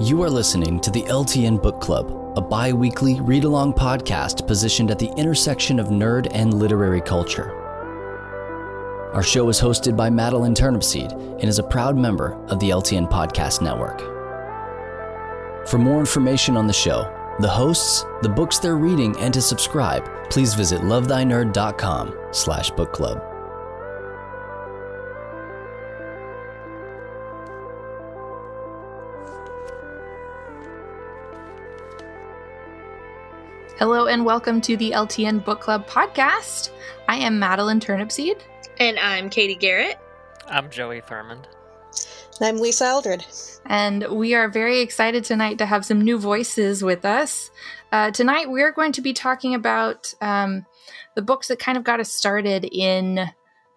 You are listening to the LTN Book Club, a bi weekly read along podcast positioned at the intersection of nerd and literary culture. Our show is hosted by Madeline Turnipseed and is a proud member of the LTN Podcast Network. For more information on the show, the hosts, the books they're reading, and to subscribe, please visit lovethynerd.com slash book club. Hello and welcome to the LTN Book Club podcast. I am Madeline Turnipseed. And I'm Katie Garrett. I'm Joey Thurmond. And I'm Lisa Eldred. And we are very excited tonight to have some new voices with us. Uh, tonight, we're going to be talking about um, the books that kind of got us started in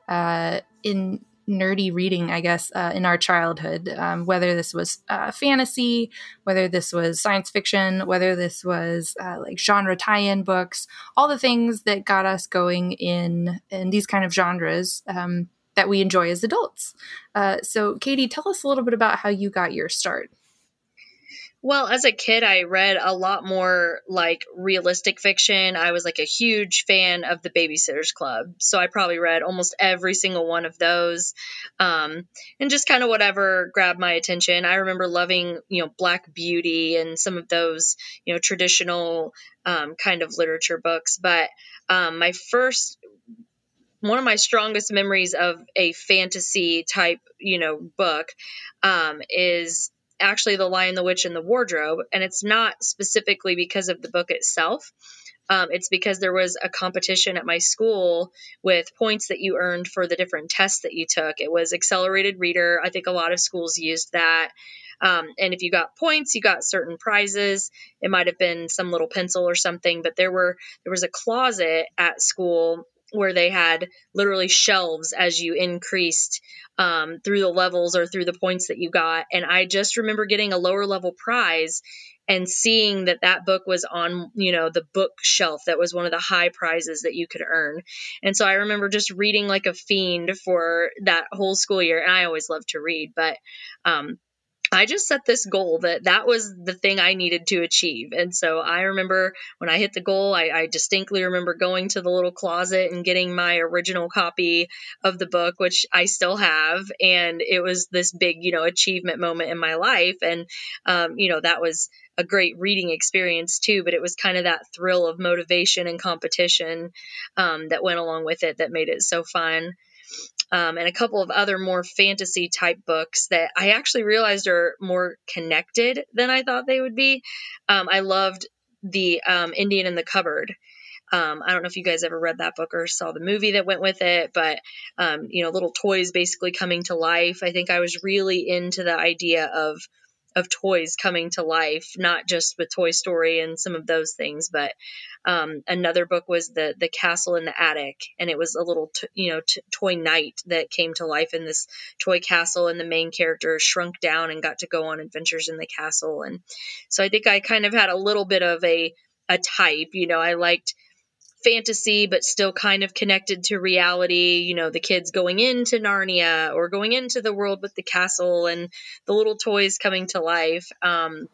uh, in nerdy reading, I guess, uh, in our childhood. Um, whether this was uh, fantasy, whether this was science fiction, whether this was uh, like genre tie-in books, all the things that got us going in in these kind of genres um, that we enjoy as adults. Uh, so, Katie, tell us a little bit about how you got your start. Well, as a kid, I read a lot more like realistic fiction. I was like a huge fan of the Babysitters Club. So I probably read almost every single one of those. Um, and just kind of whatever grabbed my attention. I remember loving, you know, Black Beauty and some of those, you know, traditional um, kind of literature books. But um, my first one of my strongest memories of a fantasy type, you know, book um, is actually The Lion, the Witch, and the Wardrobe. And it's not specifically because of the book itself. Um, it's because there was a competition at my school with points that you earned for the different tests that you took. It was accelerated reader. I think a lot of schools used that. Um, and if you got points, you got certain prizes. It might have been some little pencil or something, but there were there was a closet at school where they had literally shelves as you increased um, through the levels or through the points that you got. And I just remember getting a lower level prize and seeing that that book was on, you know, the bookshelf that was one of the high prizes that you could earn. And so I remember just reading like a fiend for that whole school year. And I always loved to read, but um, I just set this goal that that was the thing I needed to achieve. And so I remember when I hit the goal, I, I, distinctly remember going to the little closet and getting my original copy of the book, which I still have. And it was this big, you know, achievement moment in my life. And, um, you know, that was a great reading experience too, but it was kind of that thrill of motivation and competition um, that went along with it that made it so fun um, and a couple of other more fantasy type books that I actually realized are more connected than I thought they would be. Um, I loved the um, Indian in the Cupboard. Um, I don't know if you guys ever read that book or saw the movie that went with it, but um, you know, little toys basically coming to life. I think I was really into the idea of of toys coming to life, not just with Toy Story and some of those things, but um, another book was the the Castle in the Attic, and it was a little t- you know t- toy knight that came to life in this toy castle, and the main character shrunk down and got to go on adventures in the castle, and so I think I kind of had a little bit of a a type, you know, I liked fantasy but still kind of connected to reality you know the kids going into narnia or going into the world with the castle and the little toys coming to life. Um,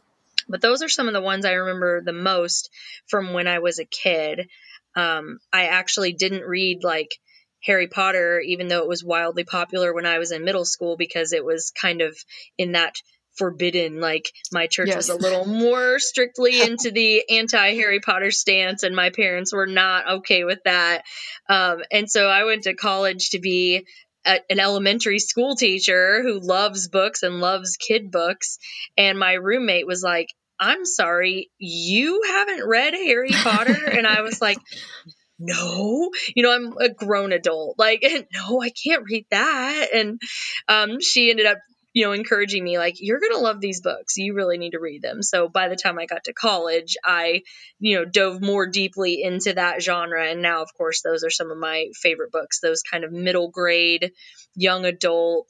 but those are some of the ones i remember the most from when i was a kid. Um, i actually didn't read like harry potter even though it was wildly popular when i was in middle school because it was kind of in that forbidden. Like my church yes. was a little more strictly into the anti Harry Potter stance, and my parents were not okay with that. Um, and so I went to college to be a, an elementary school teacher who loves books and loves kid books. And my roommate was like, I'm sorry, you haven't read Harry Potter? and I was like, no you know i'm a grown adult like no i can't read that and um, she ended up you know, encouraging me like, you're going to love these books. You really need to read them. So by the time I got to college, I, you know, dove more deeply into that genre. And now, of course, those are some of my favorite books, those kind of middle grade, young adult,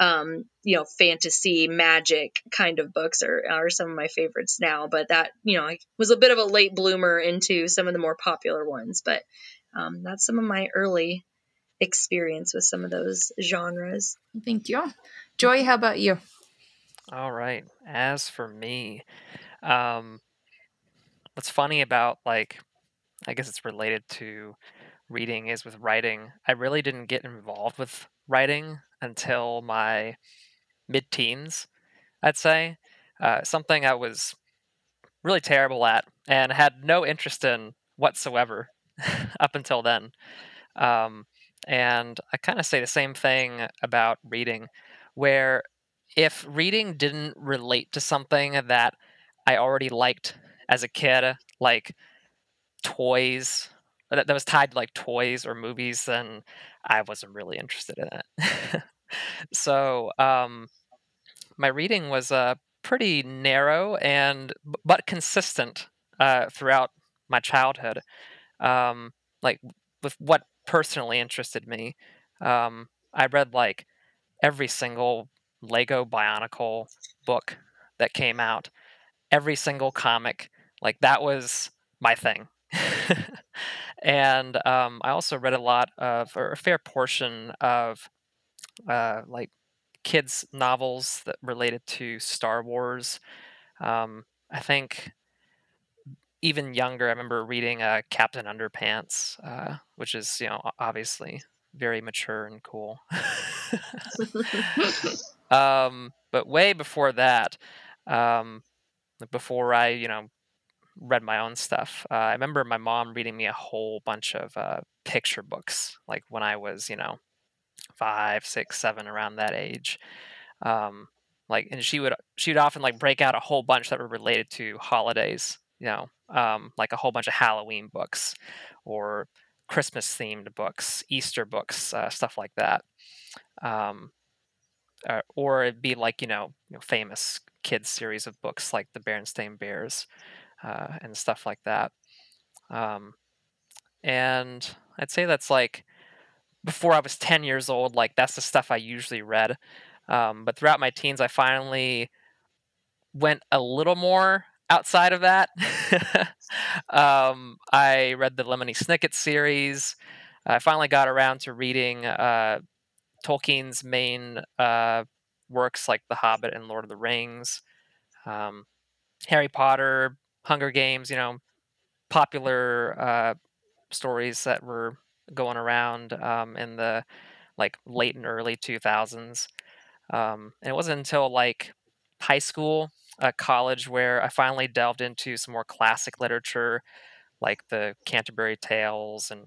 um, you know, fantasy, magic kind of books are, are some of my favorites now. But that, you know, I was a bit of a late bloomer into some of the more popular ones. But um, that's some of my early experience with some of those genres. Thank you. Joy, how about you? All right. As for me, um, what's funny about like, I guess it's related to reading is with writing. I really didn't get involved with writing until my mid-teens, I'd say. Uh, something I was really terrible at and had no interest in whatsoever up until then. Um, and I kind of say the same thing about reading, where if reading didn't relate to something that I already liked as a kid, like toys, that, was tied to like toys or movies, then I wasn't really interested in it. so um, my reading was uh, pretty narrow and but consistent uh, throughout my childhood. Um, like with what personally interested me, um, I read like every single Lego Bionicle book that came out, every single comic. Like that was my thing. and um, I also read a lot of, or a fair portion of, uh, like kids' novels that related to Star Wars. Um, I think even younger, I remember reading uh, Captain Underpants, uh, which is you know obviously very mature and cool. um, but way before that, um, before I you know read my own stuff, uh, I remember my mom reading me a whole bunch of uh, picture books, like when I was you know five, six, seven, around that age. Um, like, and she would she would often like break out a whole bunch that were related to holidays. You know, um, like a whole bunch of Halloween books or Christmas themed books, Easter books, uh, stuff like that. Um, uh, or it'd be like you know, you know, famous kids series of books like the Berenstain Bears uh, and stuff like that. Um, and I'd say that's like before I was 10 years old, like that's the stuff I usually read. Um, but throughout my teens, I finally went a little more outside of that. um, I read the Lemony Snicket series. I finally got around to reading uh, Tolkien's main uh, works like The Hobbit and Lord of the Rings, um, Harry Potter, Hunger Games, you know, popular uh, stories that were going around um, in the like late and early 2000s. Um, and it wasn't until like high school, uh, college, where I finally delved into some more classic literature, like the Canterbury Tales and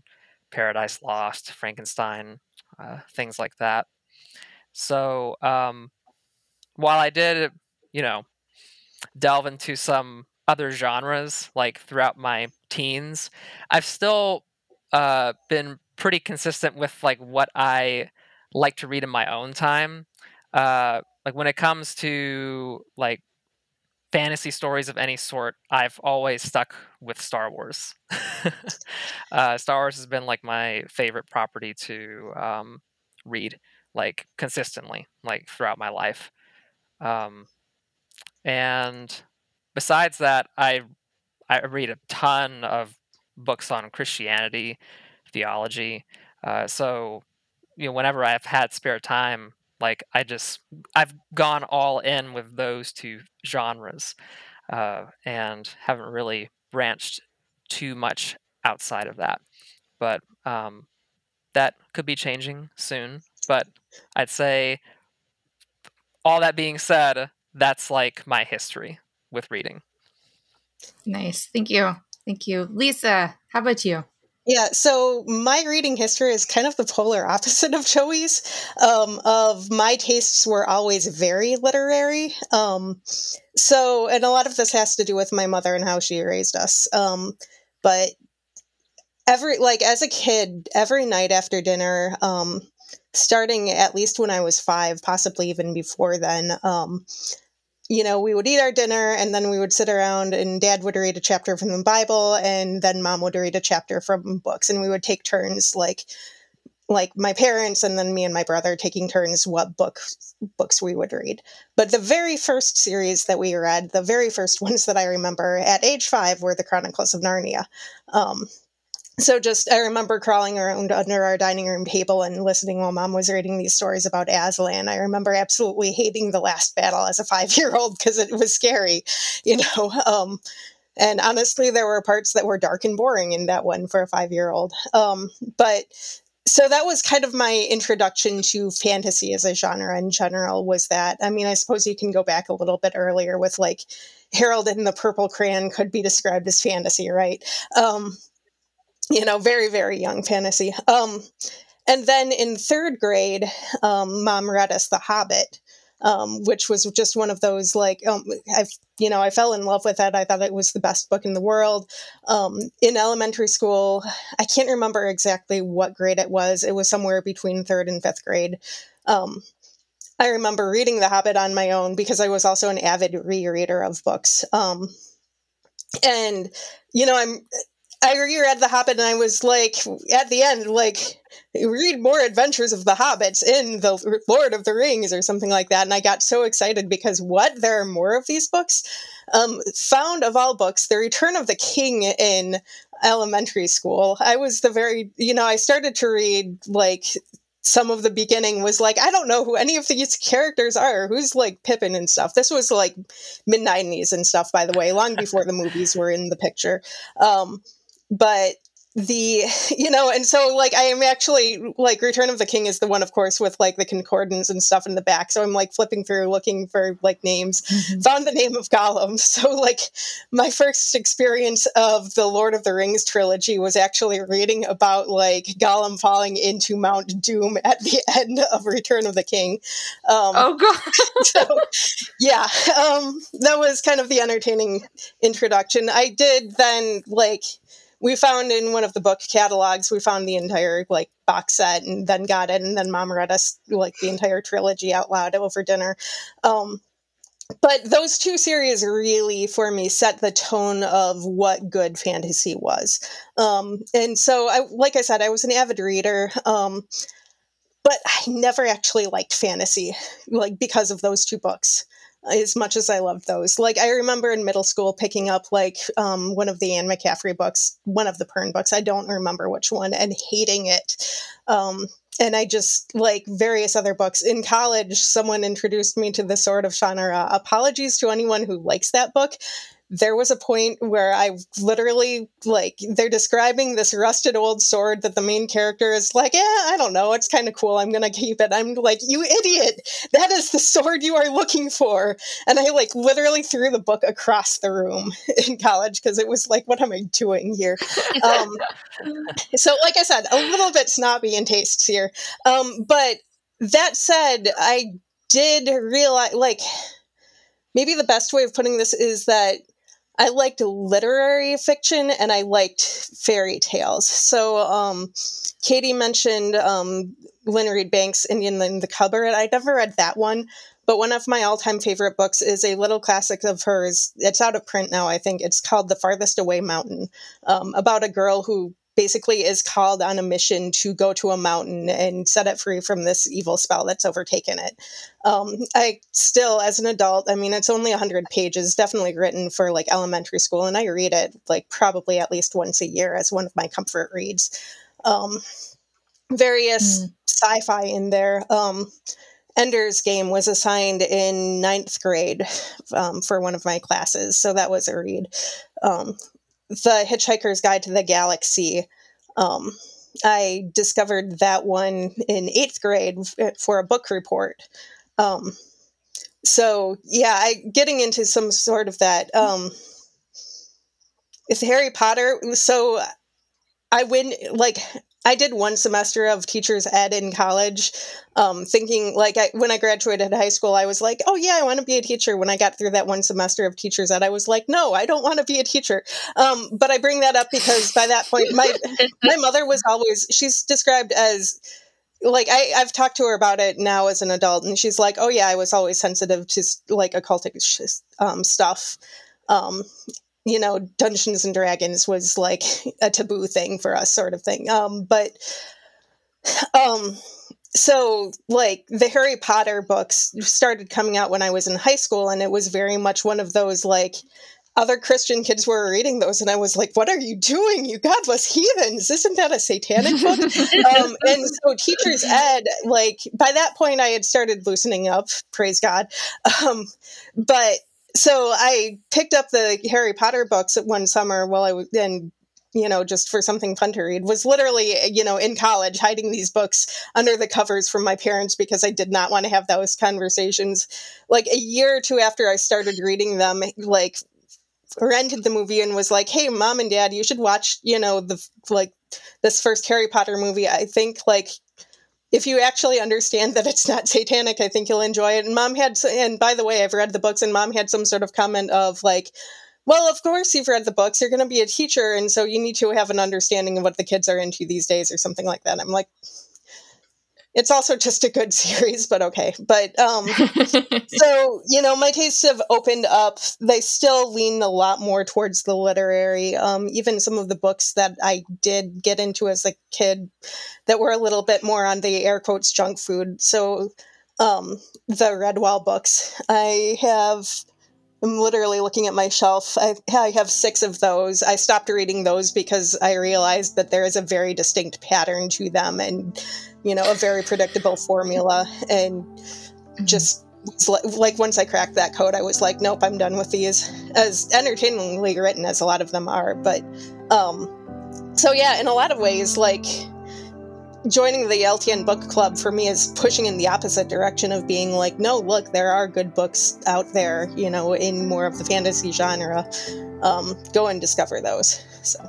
Paradise Lost, Frankenstein, uh, things like that. So um, while I did, you know, delve into some other genres like throughout my teens, I've still uh, been pretty consistent with like what I like to read in my own time. Uh, like when it comes to like fantasy stories of any sort, I've always stuck with Star Wars. uh, Star Wars has been like my favorite property to um, read, like consistently, like throughout my life. Um, and besides that, I I read a ton of books on Christianity, theology. Uh, so, you know, whenever I've had spare time, like I just I've gone all in with those two genres, uh, and haven't really branched too much outside of that. But um, that could be changing soon. But I'd say, all that being said, that's like my history with reading. Nice. Thank you. Thank you. Lisa, how about you? Yeah, so my reading history is kind of the polar opposite of Joey's. Um, of my tastes were always very literary. Um, so, and a lot of this has to do with my mother and how she raised us. Um, but every like as a kid, every night after dinner, um, starting at least when I was five, possibly even before then, um, you know, we would eat our dinner and then we would sit around and dad would read a chapter from the Bible and then mom would read a chapter from books and we would take turns like like my parents and then me and my brother taking turns what book books we would read. But the very first series that we read, the very first ones that I remember at age 5 were the Chronicles of Narnia. Um, so just I remember crawling around under our dining room table and listening while mom was reading these stories about Aslan. I remember absolutely hating the last battle as a five year old because it was scary, you know. Um, and honestly, there were parts that were dark and boring in that one for a five year old. Um, but so that was kind of my introduction to fantasy as a genre in general was that i mean i suppose you can go back a little bit earlier with like harold and the purple crayon could be described as fantasy right um, you know, very, very young fantasy. Um, and then in third grade, um, mom read us The Hobbit, um, which was just one of those like, um, I, you know, I fell in love with it. I thought it was the best book in the world. Um, in elementary school, I can't remember exactly what grade it was. It was somewhere between third and fifth grade. Um, I remember reading The Hobbit on my own because I was also an avid rereader of books. Um, and you know, I'm I reread The Hobbit and I was like, at the end, like, read more adventures of the hobbits in the Lord of the Rings or something like that. And I got so excited because what? There are more of these books? Um, found of all books, The Return of the King in elementary school. I was the very, you know, I started to read like some of the beginning was like, I don't know who any of these characters are. Who's like Pippin and stuff. This was like mid 90s and stuff, by the way, long before the movies were in the picture. Um, but the you know and so like i am actually like return of the king is the one of course with like the concordance and stuff in the back so i'm like flipping through looking for like names. Mm-hmm. found the name of gollum so like my first experience of the lord of the rings trilogy was actually reading about like gollum falling into mount doom at the end of return of the king um, oh god. so yeah um that was kind of the entertaining introduction. I did then like we found in one of the book catalogs we found the entire like box set and then got it and then mom read us like the entire trilogy out loud over dinner. Um, but those two series really for me set the tone of what good fantasy was. Um, and so i like i said i was an avid reader um, but i never actually liked fantasy like because of those two books as much as I love those. Like I remember in middle school picking up like um, one of the Anne McCaffrey books, one of the Pern books. I don't remember which one, and hating it. Um, and I just like various other books. In college, someone introduced me to the Sword of Shannara. Apologies to anyone who likes that book there was a point where I literally like they're describing this rusted old sword that the main character is like, yeah, I don't know, it's kind of cool. I'm gonna keep it. I'm like, you idiot! That is the sword you are looking for. And I like literally threw the book across the room in college because it was like, what am I doing here? Um, so, like I said, a little bit snobby in tastes here. Um, but that said, I did realize like maybe the best way of putting this is that I liked literary fiction and I liked fairy tales. So, um, Katie mentioned um, Lynne Reid Banks' Indian in the Cupboard. I never read that one, but one of my all time favorite books is a little classic of hers. It's out of print now, I think. It's called The Farthest Away Mountain, um, about a girl who basically is called on a mission to go to a mountain and set it free from this evil spell that's overtaken it. Um, I still, as an adult, I mean, it's only 100 pages, definitely written for like elementary school, and I read it like probably at least once a year as one of my comfort reads. Um, various mm. sci fi in there. Um, Ender's Game was assigned in ninth grade um, for one of my classes, so that was a read. Um, the Hitchhiker's Guide to the Galaxy. Um, I discovered that one in eighth grade for a book report. Um, so yeah, I getting into some sort of that. Um, if Harry Potter, so I win like I did one semester of teachers ed in college, um, thinking like I, when I graduated high school, I was like, oh yeah, I want to be a teacher. When I got through that one semester of teachers ed, I was like, no, I don't want to be a teacher. Um, but I bring that up because by that point, my my mother was always she's described as like I, I've talked to her about it now as an adult, and she's like, "Oh yeah, I was always sensitive to like occultic um, stuff." Um, you know, Dungeons and Dragons was like a taboo thing for us, sort of thing. Um, but um, so like the Harry Potter books started coming out when I was in high school, and it was very much one of those like other Christian kids were reading those, and I was like, "What are you doing, you godless heathens? Isn't that a satanic book?" um, and so, teachers ed, like by that point, I had started loosening up. Praise God, um, but so I picked up the Harry Potter books one summer while I was and you know, just for something fun to read, was literally, you know, in college hiding these books under the covers from my parents because I did not want to have those conversations. Like a year or two after I started reading them, like rented the movie and was like, "Hey, mom and dad, you should watch, you know, the like this first Harry Potter movie. I think like if you actually understand that it's not satanic, I think you'll enjoy it." And mom had and by the way, I've read the books and mom had some sort of comment of like, "Well, of course you've read the books. You're going to be a teacher and so you need to have an understanding of what the kids are into these days or something like that." I'm like, it's also just a good series, but okay. But um, so you know, my tastes have opened up. They still lean a lot more towards the literary. Um, even some of the books that I did get into as a kid that were a little bit more on the air quotes junk food. So um, the Redwall books, I have. I'm literally looking at my shelf. I, I have six of those. I stopped reading those because I realized that there is a very distinct pattern to them, and you know, a very predictable formula. And just like once I cracked that code, I was like, nope, I'm done with these. As entertainingly written as a lot of them are, but um, so yeah, in a lot of ways, like joining the LTN book club for me is pushing in the opposite direction of being like, no, look, there are good books out there, you know, in more of the fantasy genre. Um, go and discover those. So.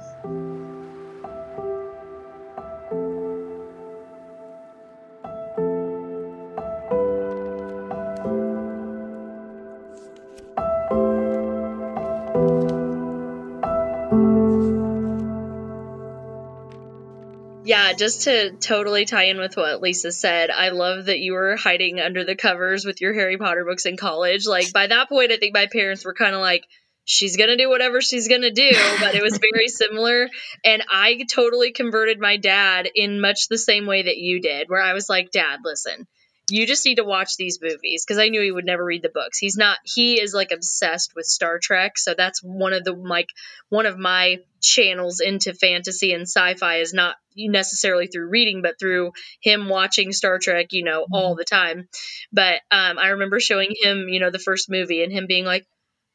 Just to totally tie in with what Lisa said, I love that you were hiding under the covers with your Harry Potter books in college. Like by that point, I think my parents were kind of like, she's going to do whatever she's going to do, but it was very similar. And I totally converted my dad in much the same way that you did, where I was like, Dad, listen, you just need to watch these movies because I knew he would never read the books. He's not he is like obsessed with Star Trek, so that's one of the like one of my channels into fantasy and sci-fi is not necessarily through reading but through him watching Star Trek, you know, all the time. But um I remember showing him, you know, the first movie and him being like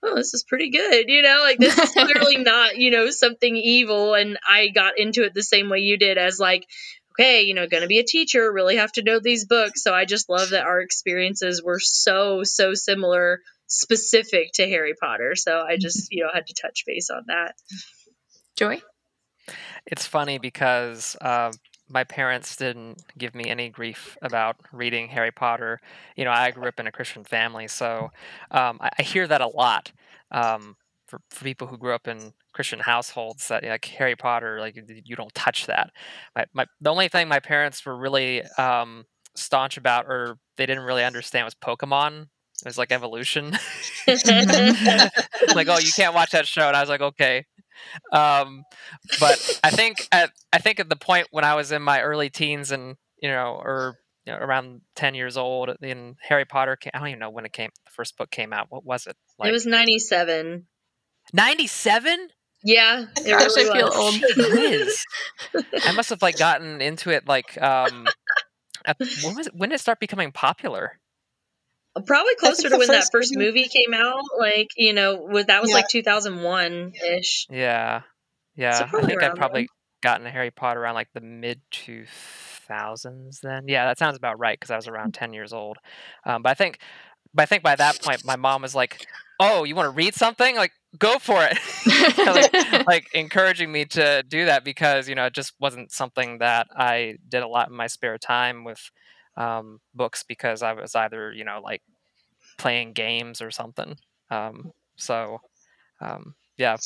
oh, this is pretty good. You know, like this is clearly not, you know, something evil. And I got into it the same way you did as like, okay, you know, going to be a teacher, really have to know these books. So I just love that our experiences were so, so similar, specific to Harry Potter. So I just, you know, had to touch base on that. Joy? It's funny because uh, my parents didn't give me any grief about reading Harry Potter. You know, I grew up in a Christian family, so um, I, I, hear that a lot um, for, for people who grew up in Christian households that like Harry Potter, like you don't touch that. My, my the only thing my parents were really um, staunch about, or they didn't really understand, was Pokemon. It was like evolution. like, oh, you can't watch that show, and I was like, okay. Um, but I think at I think at the point when I was in my early teens, and you know, or you know, around 10 years old in Harry Potter came, I don't even know when it came the first book came out what was it like, it was 97 97 yeah, it Gosh, really I feel old. is. I must have like gotten into it like um, at, when was it, when did it start becoming popular? Probably closer to when that first movie. movie came out. Like you know, was that was yeah. like two thousand one ish. Yeah, yeah. So I think I probably then. gotten Harry Potter around like the mid two thousands. Then yeah, that sounds about right because I was around ten years old. Um, but I think, but I think by that point, my mom was like, "Oh, you want to read something? Like go for it. Like, like, encouraging me to do that because you know it just wasn't something that i did a lot in my spare time with um, books because i was either you know like playing games or something. Um, so um, yeah.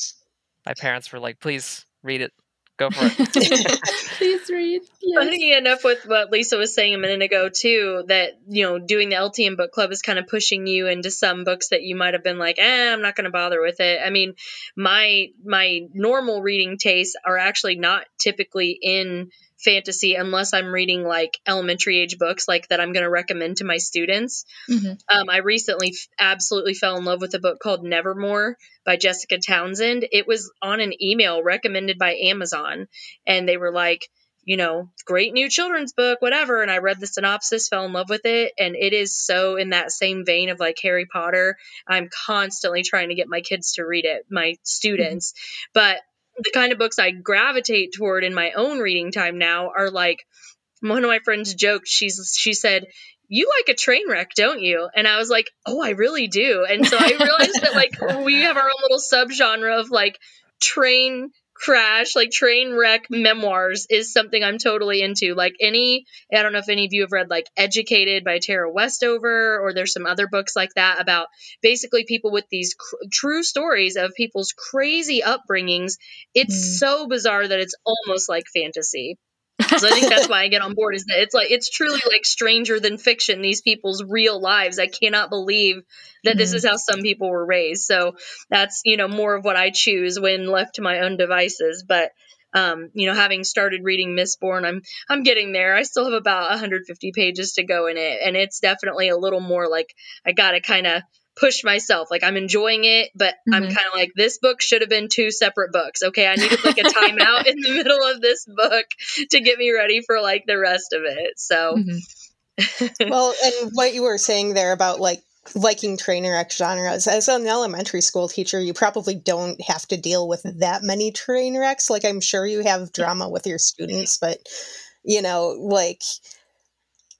My parents were like please read it go for it. Please read. Funny enough with what Lisa was saying a minute ago too, that you know, doing the LTN book club is kind of pushing you into some books that you might have been like, eh, I'm not going to bother with it. I mean, my my normal reading tastes are actually not typically in fantasy unless I'm reading like elementary age books like that I'm going to recommend to my students. Mm-hmm. Um, I recently f- absolutely fell in love with a book called Nevermoor by Jessica Townsend. It was on an email recommended by Amazon, and they were like, you know, great new children's book, whatever. And I read the synopsis, fell in love with it. And it is so in that same vein of like Harry Potter. I'm constantly trying to get my kids to read it, my students. Mm-hmm. But the kind of books I gravitate toward in my own reading time now are like one of my friends joked, she's she said, you like a train wreck, don't you? And I was like, oh, I really do. And so I realized that like we have our own little subgenre of like train crash, like train wreck memoirs is something I'm totally into. Like any, I don't know if any of you have read like Educated by Tara Westover, or there's some other books like that about basically people with these cr- true stories of people's crazy upbringings. It's mm. so bizarre that it's almost like fantasy so I think that's why I get on board is that it's like it's truly like stranger than fiction these people's real lives. I cannot believe that mm-hmm. this is how some people were raised. So that's, you know, more of what I choose when left to my own devices, but um, you know, having started reading Mistborn, I'm I'm getting there. I still have about 150 pages to go in it, and it's definitely a little more like I got to kind of push myself. Like I'm enjoying it, but mm-hmm. I'm kind of like this book should have been two separate books. Okay, I needed like a timeout in the middle of this book to get me ready for like the rest of it. So mm-hmm. well, and what you were saying there about like liking trainer X genres as an elementary school teacher you probably don't have to deal with that many train wrecks like i'm sure you have drama with your students but you know like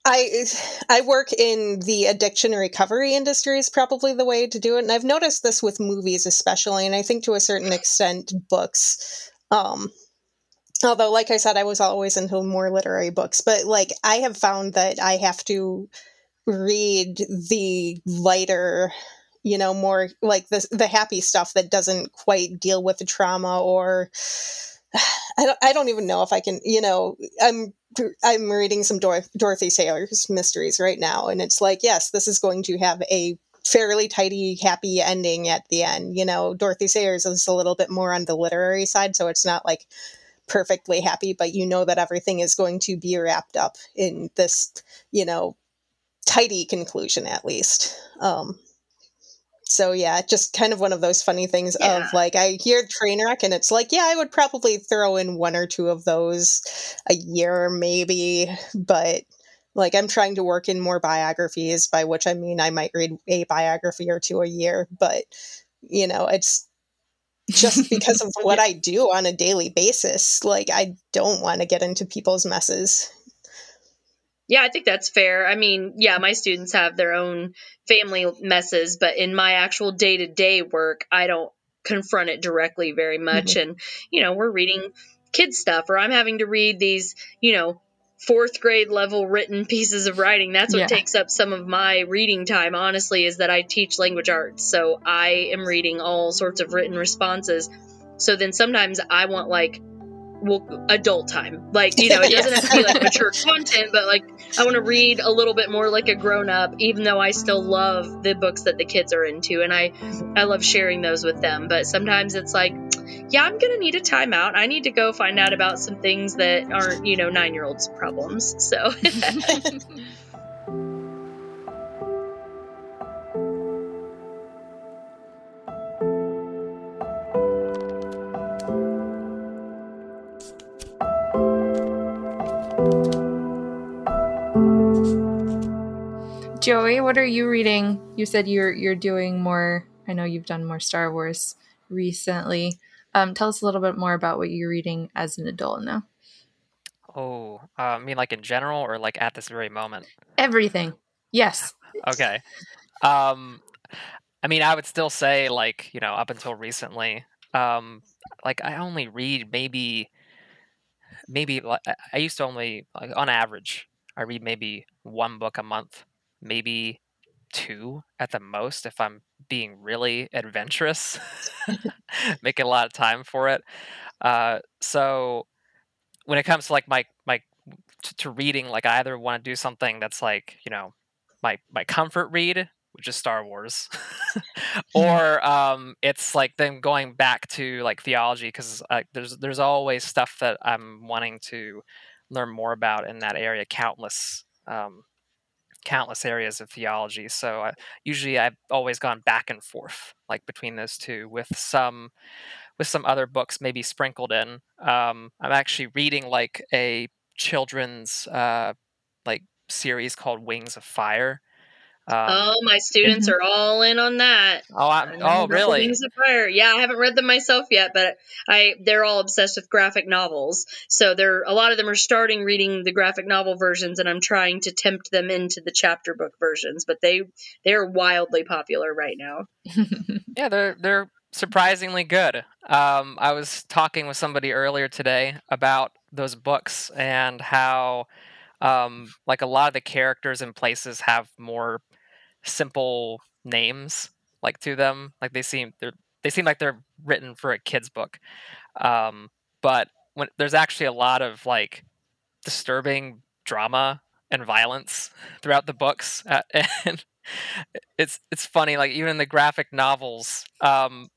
I I work in the addiction recovery industry is probably the way to do it, and I've noticed this with movies especially, and I think to a certain extent books. Um, although, like I said, I was always into more literary books, but like I have found that I have to read the lighter you know more like the the happy stuff that doesn't quite deal with the trauma or I don't, I don't even know if I can, you know, I'm I'm reading some Dor- Dorothy Sayers mysteries right now, and it's like, yes, this is going to have a fairly tidy, happy ending at the end. You know, Dorothy Sayers is a little bit more on the literary side, so it's not like perfectly happy, but you know that everything is going to be wrapped up in this, you know, tidy conclusion at least. Um, so yeah, just kind of one of those funny things yeah. of like I hear train wreck and it's like, yeah, I would probably throw in one or two of those a year maybe, but like I'm trying to work in more biographies, by which I mean I might read a biography or two a year, but you know, it's just because of what I do on a daily basis. Like I don't want to get into people's messes. Yeah, I think that's fair. I mean, yeah, my students have their own family messes, but in my actual day to day work, I don't confront it directly very much. Mm-hmm. And, you know, we're reading kids stuff, or I'm having to read these, you know, fourth grade level written pieces of writing. That's what yeah. takes up some of my reading time, honestly, is that I teach language arts. So I am reading all sorts of written responses. So then sometimes I want like well adult time. Like you know it doesn't yes. have to be like mature content but like i want to read a little bit more like a grown up even though i still love the books that the kids are into and i i love sharing those with them. But sometimes it's like yeah i'm gonna need a timeout i need to go find out about some things that aren't you know nine year olds problems so Joey, what are you reading? You said you're you're doing more. I know you've done more Star Wars recently. Um, tell us a little bit more about what you're reading as an adult now. Oh, uh, I mean, like in general, or like at this very moment? Everything. Yes. okay. Um, I mean, I would still say, like you know, up until recently, um, like I only read maybe, maybe I used to only, like, on average, I read maybe one book a month maybe two at the most if I'm being really adventurous, making a lot of time for it. Uh, so when it comes to like my my to, to reading, like I either want to do something that's like you know my my comfort read, which is Star Wars, or um, it's like them going back to like theology because uh, there's there's always stuff that I'm wanting to learn more about in that area. Countless um, countless areas of theology. So I, usually I've always gone back and forth like between those two with some with some other books maybe sprinkled in. Um, I'm actually reading like a children's uh, like series called Wings of Fire. Um, oh, my students are all in on that. Oh, I, oh, really? Wings of Fire. Yeah, I haven't read them myself yet, but I they're all obsessed with graphic novels. So they're a lot of them are starting reading the graphic novel versions, and I'm trying to tempt them into the chapter book versions. But they they're wildly popular right now. yeah, they're they're surprisingly good. Um, I was talking with somebody earlier today about those books and how, um, like, a lot of the characters and places have more simple names, like to them. Like they seem they're they seem like they're written for a kid's book. Um, but when there's actually a lot of like disturbing drama and violence throughout the books, uh, and it's it's funny. Like even in the graphic novels, um,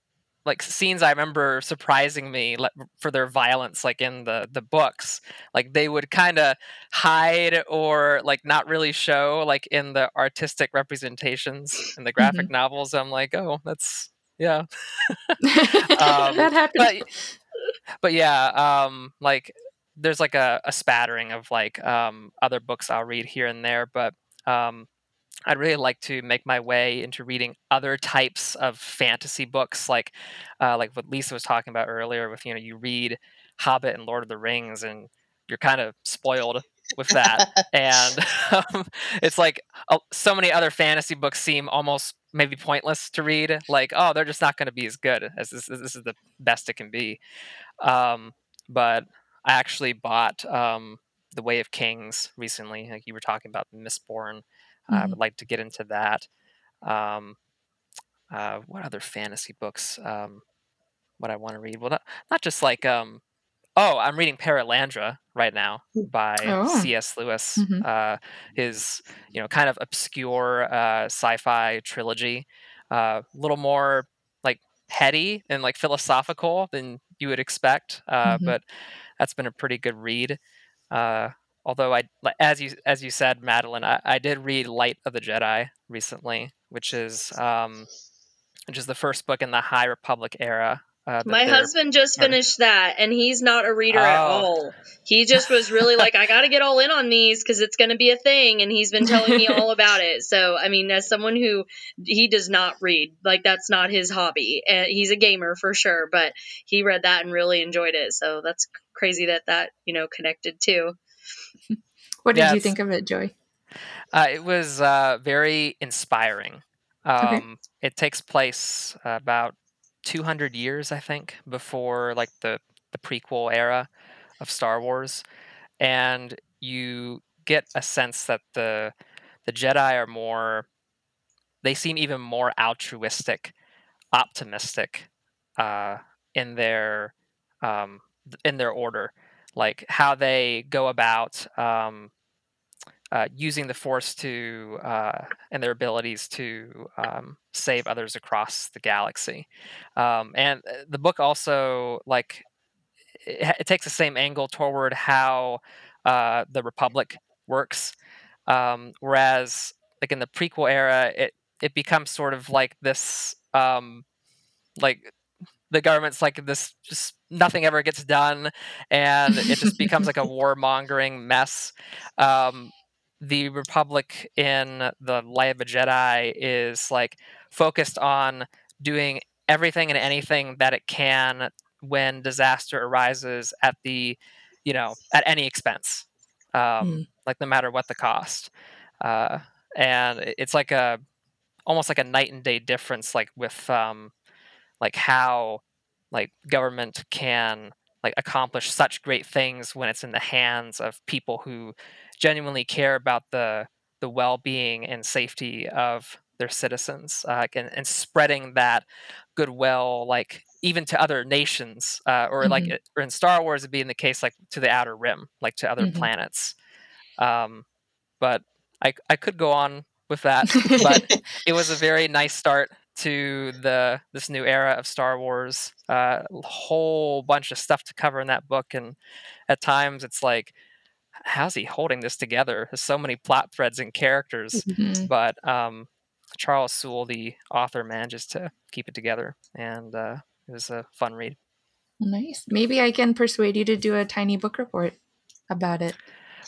like scenes I remember surprising me for their violence, like in the the books. Like they would kind of hide or like not really show, like in the artistic representations in the graphic mm-hmm. novels. I'm like, oh, that's yeah, um, that happened. But, but yeah, um, like there's like a, a spattering of like um, other books I'll read here and there, but um, I'd really like to make my way into reading other types of fantasy books, like uh, like what Lisa was talking about earlier. With you know, you read Hobbit and Lord of the Rings, and you're kind of spoiled with that. and um, it's like uh, so many other fantasy books seem almost maybe pointless to read. Like, oh, they're just not going to be as good as this. This is the best it can be. Um, but I actually bought um, The Way of Kings recently. Like you were talking about The Mistborn. Mm-hmm. I would like to get into that. Um, uh, what other fantasy books? Um, what I want to read? Well, not, not just like um, oh, I'm reading Perelandra right now by oh. C.S. Lewis. Mm-hmm. Uh, his you know kind of obscure uh, sci-fi trilogy, a uh, little more like heady and like philosophical than you would expect, uh, mm-hmm. but that's been a pretty good read. Uh, although I, as you as you said, Madeline, I, I did read Light of the Jedi recently, which is um, which is the first book in the High Republic era. Uh, My husband just finished that, and he's not a reader oh. at all. He just was really like, "I got to get all in on these because it's going to be a thing," and he's been telling me all about it. So, I mean, as someone who he does not read, like that's not his hobby, and he's a gamer for sure, but he read that and really enjoyed it. So that's crazy that that you know connected too. What did you think of it, Joey? Uh, it was uh, very inspiring. Um, okay. It takes place about 200 years, I think, before like the the prequel era of Star Wars, and you get a sense that the the Jedi are more. They seem even more altruistic, optimistic, uh, in their um, in their order like how they go about um, uh, using the force to uh, and their abilities to um, save others across the galaxy. Um, and uh, the book also like it, it, takes the same angle toward how uh, the republic works. Um, whereas like in the prequel era it it becomes sort of like this um, like the government's like this just nothing ever gets done and it just becomes like a warmongering mess um, the republic in the light of a jedi is like focused on doing everything and anything that it can when disaster arises at the you know at any expense um, mm. like no matter what the cost uh, and it's like a almost like a night and day difference like with um, like how like government can like accomplish such great things when it's in the hands of people who genuinely care about the the well-being and safety of their citizens uh, and, and spreading that goodwill like even to other nations uh, or mm-hmm. like or in star wars it'd be in the case like to the outer rim like to other mm-hmm. planets Um, but I I could go on with that, but it was a very nice start to the this new era of Star Wars. Uh, a whole bunch of stuff to cover in that book, and at times it's like, how's he holding this together? There's so many plot threads and characters, Mhm. but um, Charles Soule, the author, manages to keep it together, and uh, it was a fun read. Nice. Maybe I can persuade you to do a tiny book report about it.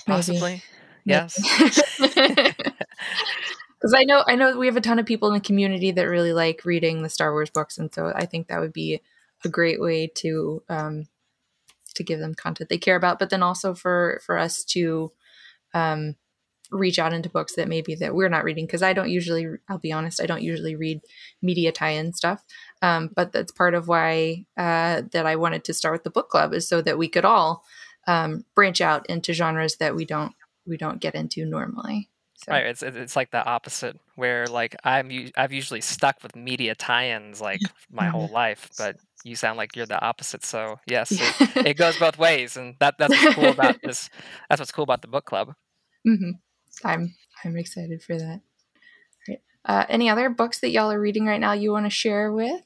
Maybe. Possibly, yes. Because I know I know we have a ton of people in the community that really like reading the Star Wars books, and so I think that would be a great way to um, to give them content they care about, but then also for for us to um, reach out into books that maybe that we're not reading. Because I don't usually, I'll be honest, I don't usually read media tie-in stuff. Um, but that's part of why uh, that I wanted to start with the book club is so that we could all um, branch out into genres that we don't we don't get into normally. So. Right, it's it's like the opposite, where like I'm I've usually stuck with media tie-ins like my whole life, but you sound like you're the opposite. So yes, it, it goes both ways, and that that's what's cool about this. That's what's cool about the book club. hmm I'm I'm excited for that. Right. Uh, any other books that y'all are reading right now you want to share with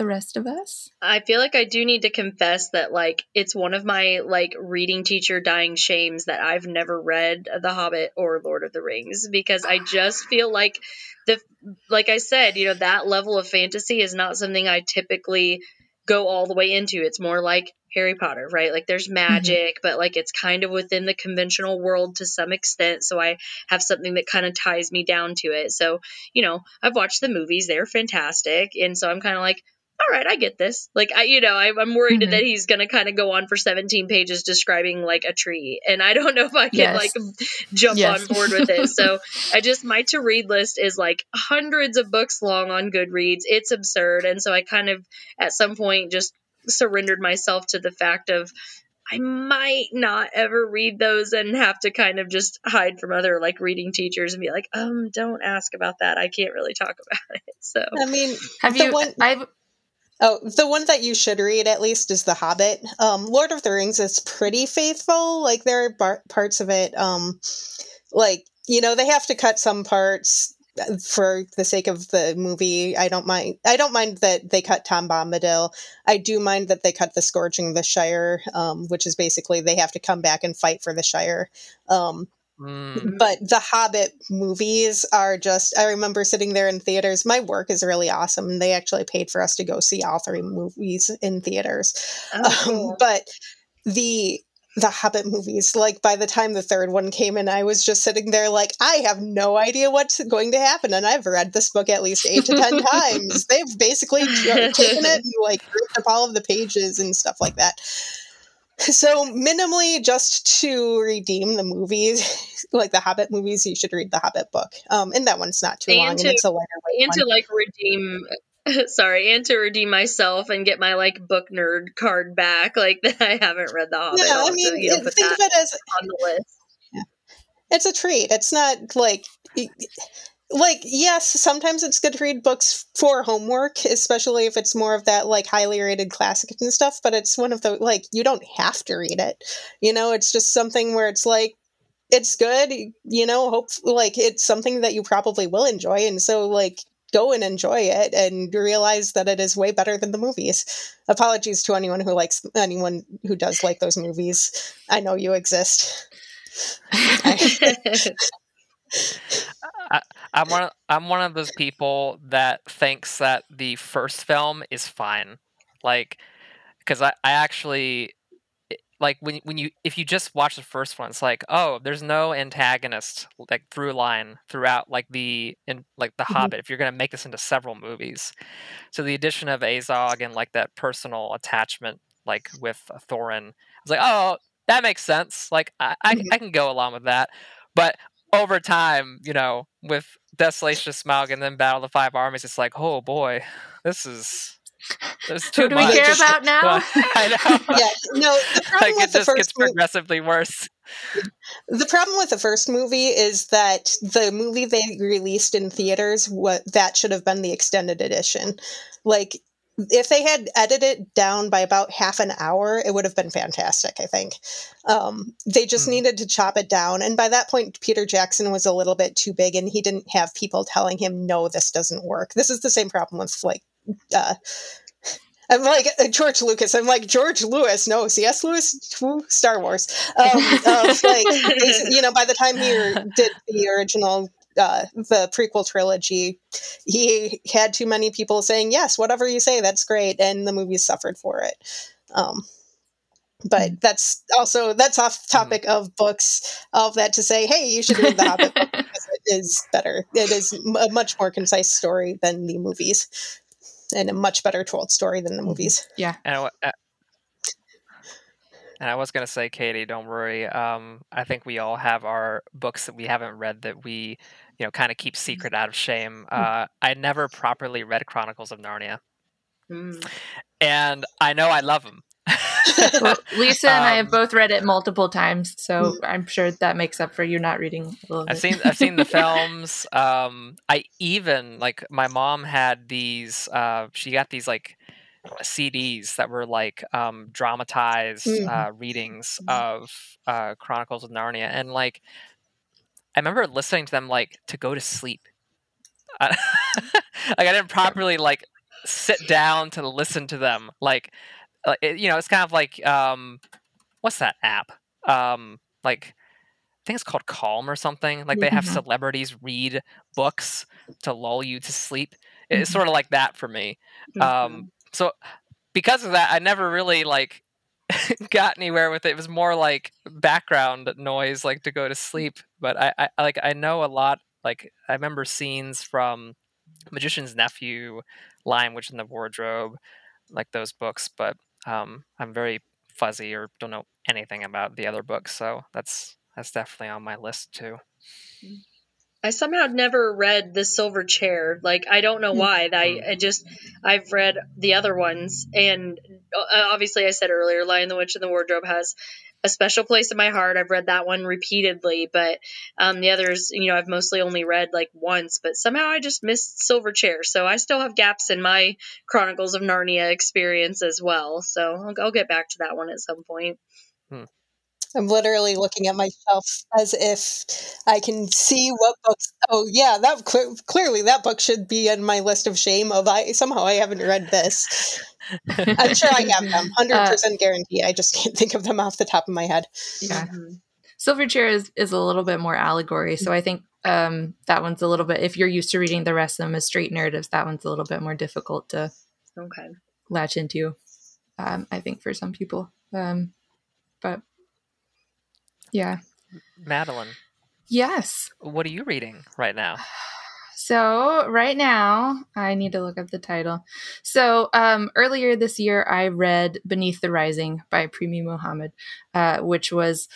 the rest of us? I feel like I do need to confess that like it's one of my like reading teacher dying shames that I've never read The Hobbit or Lord of the Rings because I just feel like the like I said, you know, that level of fantasy is not something I typically go all the way into. It's more like Harry Potter, right? Like there's mm-hmm. magic, but like it's kind of within the conventional world to some extent. So I have something that kind of ties me down to it. So, you know, I've watched the movies, they're fantastic. And so I'm kind of like, all right, I get this. Like, I, you know, I, I'm worried Mhm. that he's going to kind of go on for 17 pages describing like a tree. And I don't know if I can Yes. like jump Yes. on board with it. So I just, my to read list is like hundreds of books long on Goodreads. It's absurd. And so I kind of, at some point, just surrendered myself to the fact of, I might not ever read those and have to kind of just hide from other like reading teachers and be like, um, don't ask about that. I can't really talk about it. So I mean, Have you? one- I've Oh, the one that you should read at least is The Hobbit. Um, Lord of the Rings is pretty faithful. Like there are bar- parts of it, um, like you know, they have to cut some parts uh, for the sake of the movie. I don't mind. I don't mind that they cut Tom Bombadil. I do mind that they cut the Scouring of the Shire, um, which is basically they have to come back and fight for the Shire. Um, Mm, but the Hobbit movies are just, I remember sitting there in theaters. My work is really awesome. They actually paid for us to go see all three movies in theaters. Oh, Um, but the, the Hobbit movies, like by the time the third one came in, I was just sitting there like, I have no idea what's going to happen. And I've read this book at least eight to 10 times. They've basically taken it and like ripped up all of the pages and stuff like that. So minimally, just to redeem the movies, like the Hobbit movies, you should read the Hobbit book. Um, and that one's not too And long, to- and it's a lighter weight and to like redeem sorry and to redeem myself and get my like book nerd card back like that i haven't read the hobbit Yeah, I mean, you know it- think of it as on the list Yeah. it's a treat. It's not like. Like yes, sometimes it's good to read books for homework, especially if it's more of that like highly rated classic and stuff. But it's one of the like you don't have to read it, you know. It's just something where it's like it's good, you know. Hope like it's something that you probably will enjoy, and so like go and enjoy it and realize that it is way better than the movies. Apologies to anyone who likes anyone who does like those movies. I know you exist. I'm one. Of, I'm one of those people that thinks that the first film is fine, like because I, I actually like when when you if you just watch the first one, it's like oh, there's no antagonist like through line throughout like the in like the Mhm. Hobbit. If you're gonna make this into several movies, so the addition of Azog and like that personal attachment like with uh, Thorin, I was like oh that makes sense. Like I I, Mhm. I can go along with that, but over time, you know, with Desolation of Smaug and then Battle of the Five Armies, it's like, oh boy, this is there's too Who do we care Just- about now? I know. yeah, no. The problem like with it the just first gets movie, progressively worse. the problem with the first movie is that the movie they released in theaters, what that should have been the extended edition. Like if they had edited it down by about half an hour, it would have been fantastic. I think um, they just mm. needed to chop it down, and by that point, Peter Jackson was a little bit too big, and he didn't have people telling him, "No, this doesn't work." This is the same problem with like uh, I'm like uh, George Lucas. I'm like George Lewis. No, C.S. Lewis, Star Wars. Um, like you know, by the time he did the original, uh, the prequel trilogy, he had too many people saying yes, whatever you say, that's great, and the movies suffered for it. Um, but hmm. that's also that's off hmm. topic of books. All of that to say, hey, you should read the Hobbit book because it is better. It is a much more concise story than the movies and a much better told story than the mm-hmm. movies. Yeah. And I, uh, and I was gonna say, Katie, don't worry. Um, I think we all have our books that we haven't read that we, you know, kind of keep secret out of shame. Hmm. Uh, I never properly read Chronicles of Narnia, mm. and I know I love them well, Lisa and um, I have um, both read it multiple times, so I'm sure that makes up for you not reading. I've seen I've seen the films. Um, I even like my mom had these. Uh, she got these like CDs that were like um, dramatized mm. uh, readings of uh, Chronicles of Narnia, and like I remember listening to them like to go to sleep. like I didn't properly like sit down to listen to them. Like uh, it, you know, it's kind of like um, what's that app? Um, like I think it's called Calm or something. Like they have mm-hmm. celebrities read books to lull you to sleep. It's mm-hmm. sort of like that for me. Um, mm-hmm. so because of that, I never really like got anywhere with it. It was more like background noise, like to go to sleep. But I, I like I know a lot. Like I remember scenes from Magician's Nephew, Lion Witch in the Wardrobe, like those books. But um, I'm very fuzzy or don't know anything about the other books, so that's that's definitely on my list too. I somehow never read the Silver Chair. Like I don't know hmm. why. I, I just I've read the other ones, and uh, obviously I said earlier, Lion the Witch and the Wardrobe has a special place in my heart. I've read that one repeatedly, but um, the others, you know, I've mostly only read like once. But somehow I just missed Silver Chair, so I still have gaps in my Chronicles of Narnia experience as well. So I'll, I'll get back to that one at some point. Hmm. I'm literally looking at my shelf as if I can see what books. Oh yeah, that clearly that book should be in my list of shame. Of I somehow I haven't read this. I'm sure I have them, hundred uh, percent guarantee. I just can't think of them off the top of my head. Yeah, mm-hmm. Silver Chair is is a little bit more allegory, so I think um, that one's a little bit. If you're used to reading the rest of them as straight narratives, that one's a little bit more difficult to okay latch into. Um, I think for some people, um, but yeah. Madeline. Yes. What are you reading right now? So right now, I need to look up the title. So um, earlier this year, I read Beneath the Rising by Premi Mohamed, uh, which was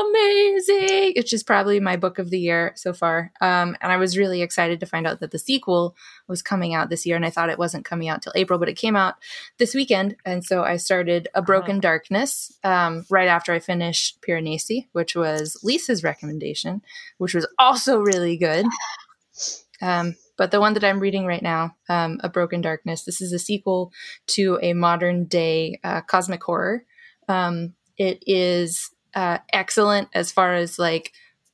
amazing. It's just probably my book of the year so far. Um, and I was really excited to find out that the sequel was coming out this year. And I thought it wasn't coming out till April, but it came out this weekend. And so I started A Broken oh. Darkness um, right after I finished Piranesi, which was Lisa's recommendation, which was also really good. Um, but the one that I'm reading right now, um, A Broken Darkness, this is a sequel to a modern day uh, cosmic horror. Um, it is uh, excellent as far as like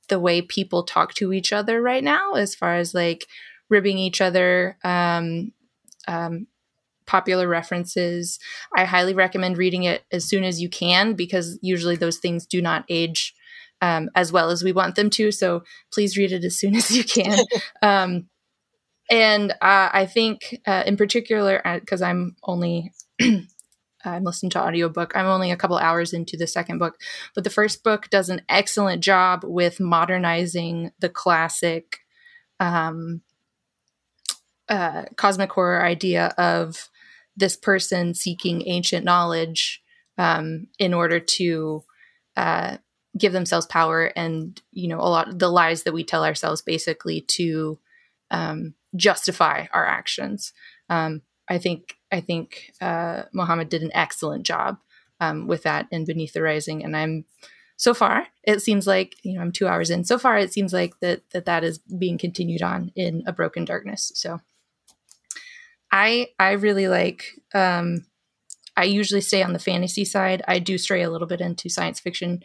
the way people talk to each other right now, as far as like ribbing each other, um, um, popular references. I highly recommend reading it as soon as you can because usually those things do not age um, as well as we want them to. So please read it as soon as you can. um, and uh, I think, uh, in particular, because uh, I'm only I'm listening to audiobook. I'm only a couple hours into the second book, but the first book does an excellent job with modernizing the classic um, uh, cosmic horror idea of this person seeking ancient knowledge um, in order to uh, give themselves power and you know a lot the lies that we tell ourselves basically to um, justify our actions. Um, I think I think uh, Mohamed did an excellent job um, with that in Beneath the Rising, and I'm so far it seems like you know I'm two hours in. So far, it seems like that that that is being continued on in A Broken Darkness. So I I really like. Um, I usually stay on the fantasy side. I do stray a little bit into science fiction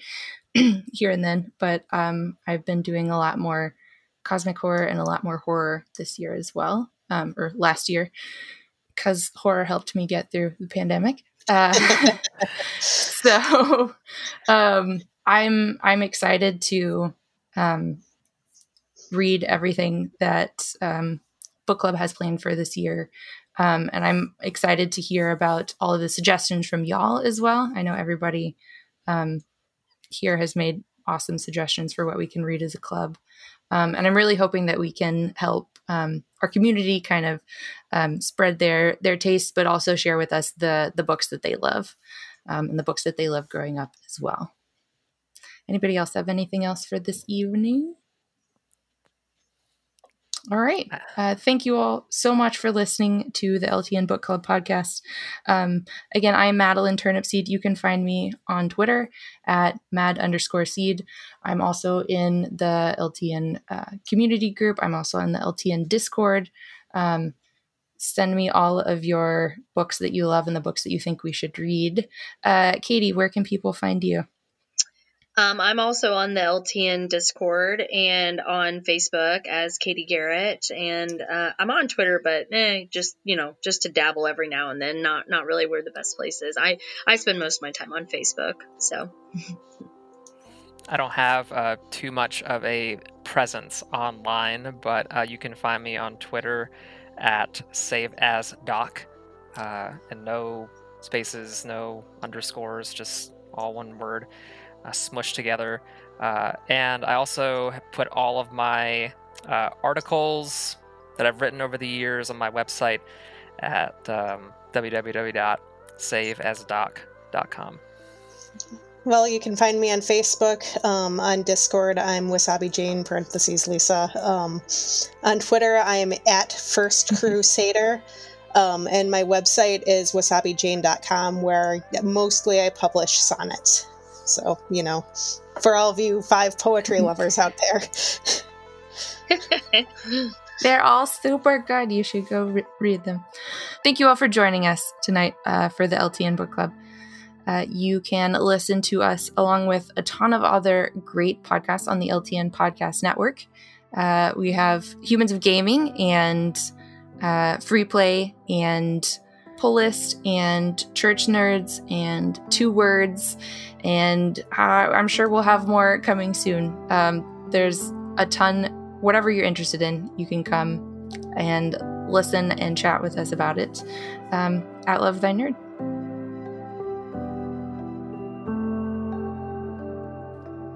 here and then, but um, I've been doing a lot more cosmic horror and a lot more horror this year as well, um, or last year, because horror helped me get through the pandemic. Uh, so um, I'm I'm excited to um, read everything that um, book club has planned for this year. Um, and I'm excited to hear about all of the suggestions from y'all as well. I know everybody um, here has made awesome suggestions for what we can read as a club. Um, and I'm really hoping that we can help um, our community kind of um, spread their their tastes, but also share with us the the books that they love um, and the books that they love growing up as well. Anybody else have anything else for this evening? All right. Uh, thank you all so much for listening to the LTN Book Club podcast. Um, again, I am Madeline Turnipseed. You can find me on Twitter at mad underscore seed. I'm also in the LTN uh, community group. I'm also in the LTN Discord. Um, send me all of your books that you love and the books that you think we should read. Uh, Katie, where can people find you? Um, I'm also on the LTN Discord and on Facebook as Katie Garrett, and uh, I'm on Twitter, but eh, just you know, just to dabble every now and then. Not not really where the best place is. I I spend most of my time on Facebook, so. I don't have uh, too much of a presence online, but uh, you can find me on Twitter at save as doc, uh, and no spaces, no underscores, just all one word uh, smushed together. Uh, and I also put all of my uh, articles that I've written over the years on my website at um, www.saveasdoc.com. Well, you can find me on Facebook. Um, on Discord, I'm Wasabi Jane, parentheses Lisa. Um, on Twitter, I am at First Crusader. Um, and my website is wasabijane.com, where mostly I publish sonnets. So, you know, for all of you five poetry lovers out there. They're all super good. You should go re- read them. Thank you all for joining us tonight uh, for the LTN Book Club. Uh, you can listen to us along with a ton of other great podcasts on the LTN Podcast Network. Uh, we have Humans of Gaming and uh, Free Play and Pull List and Church Nerds and Two Words and uh, I'm sure we'll have more coming soon. Um, there's a ton, whatever you're interested in, you can come and listen and chat with us about it um, at Love Thy Nerd.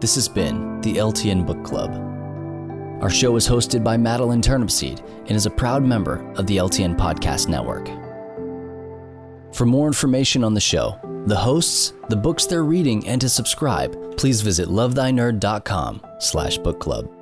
This has been the LTN Book Club. Our show is hosted by Madeline Turnipseed and is a proud member of the LTN Podcast Network. For more information on the show, the hosts, the books they're reading, and to subscribe, please visit lovethynerd.com slash book club.